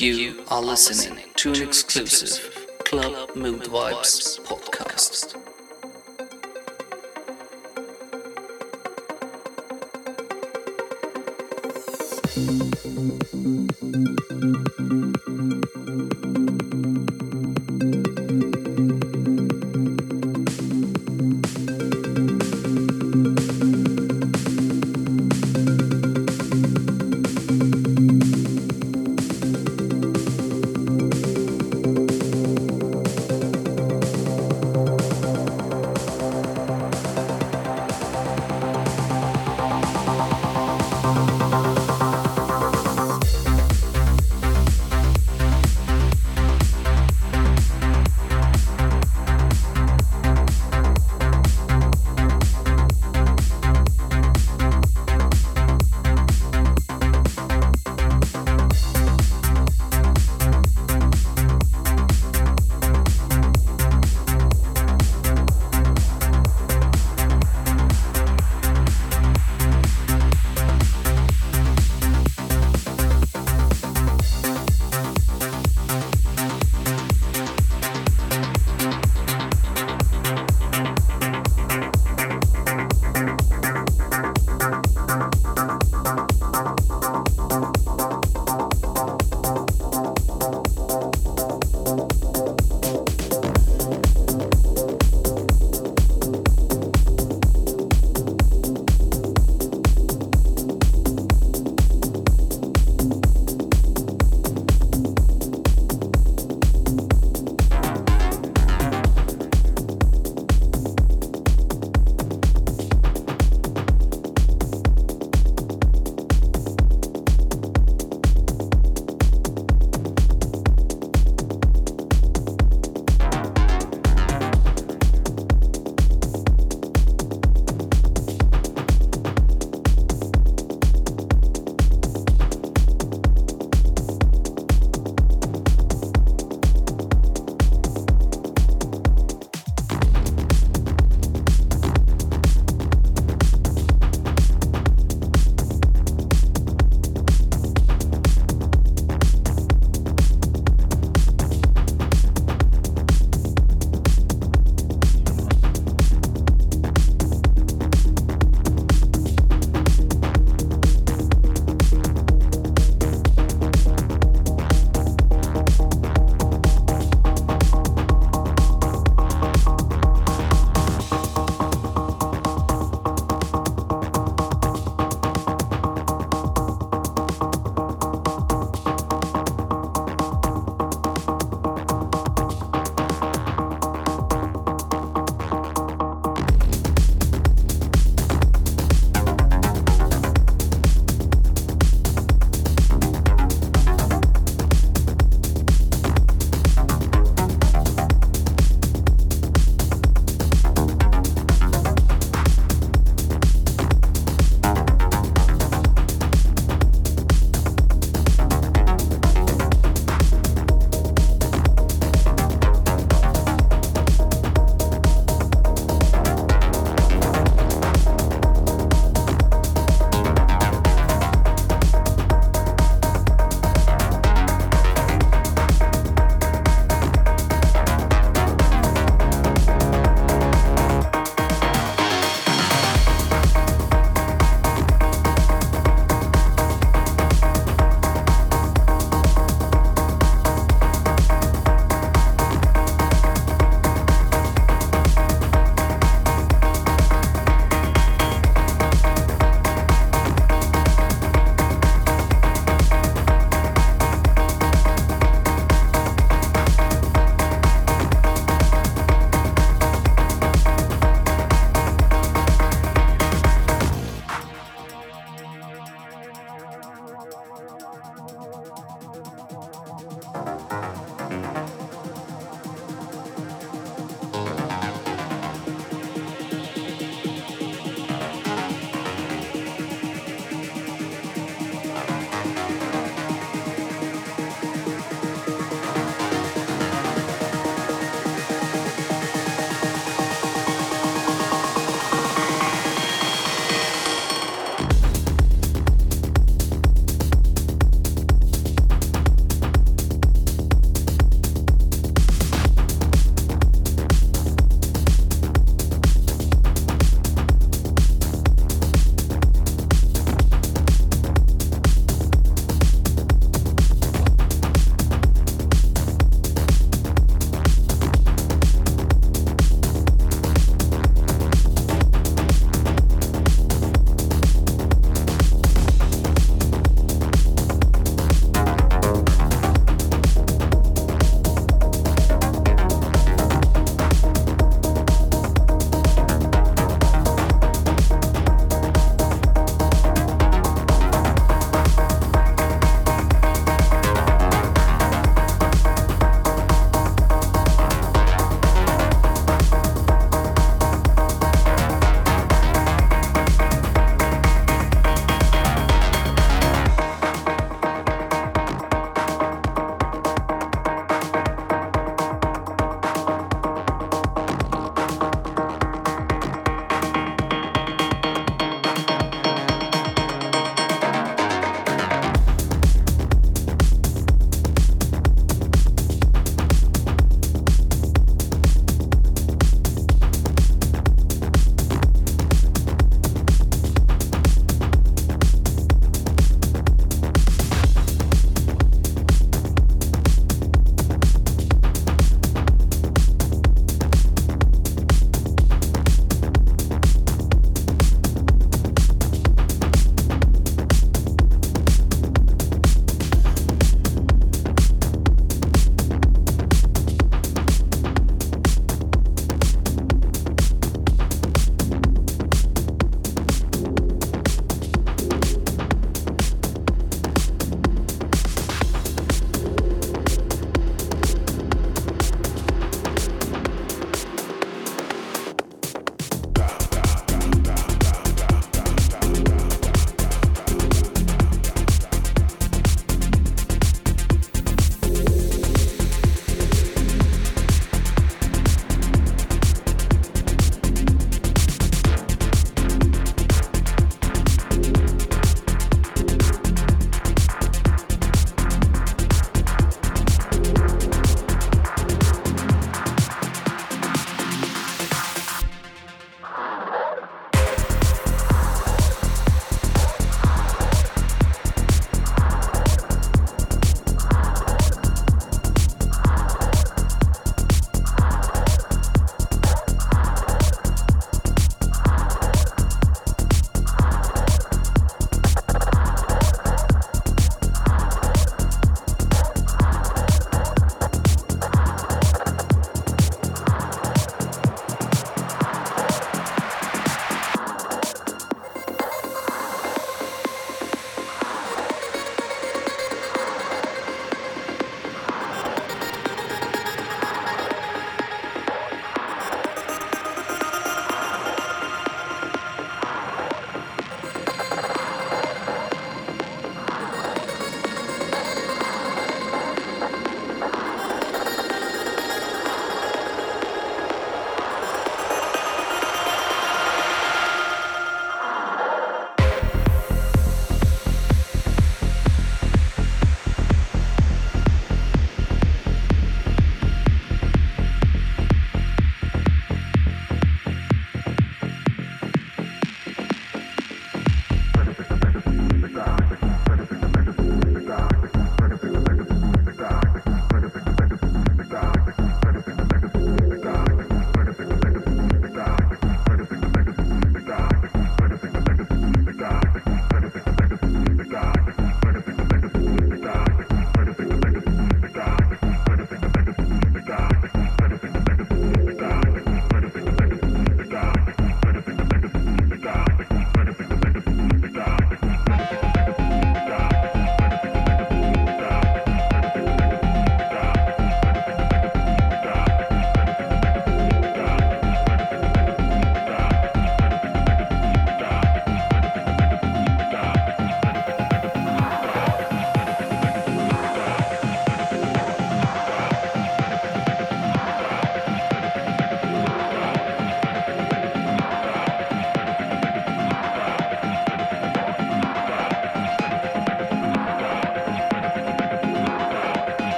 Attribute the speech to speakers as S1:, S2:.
S1: You are listening to an exclusive Club Mood Vibes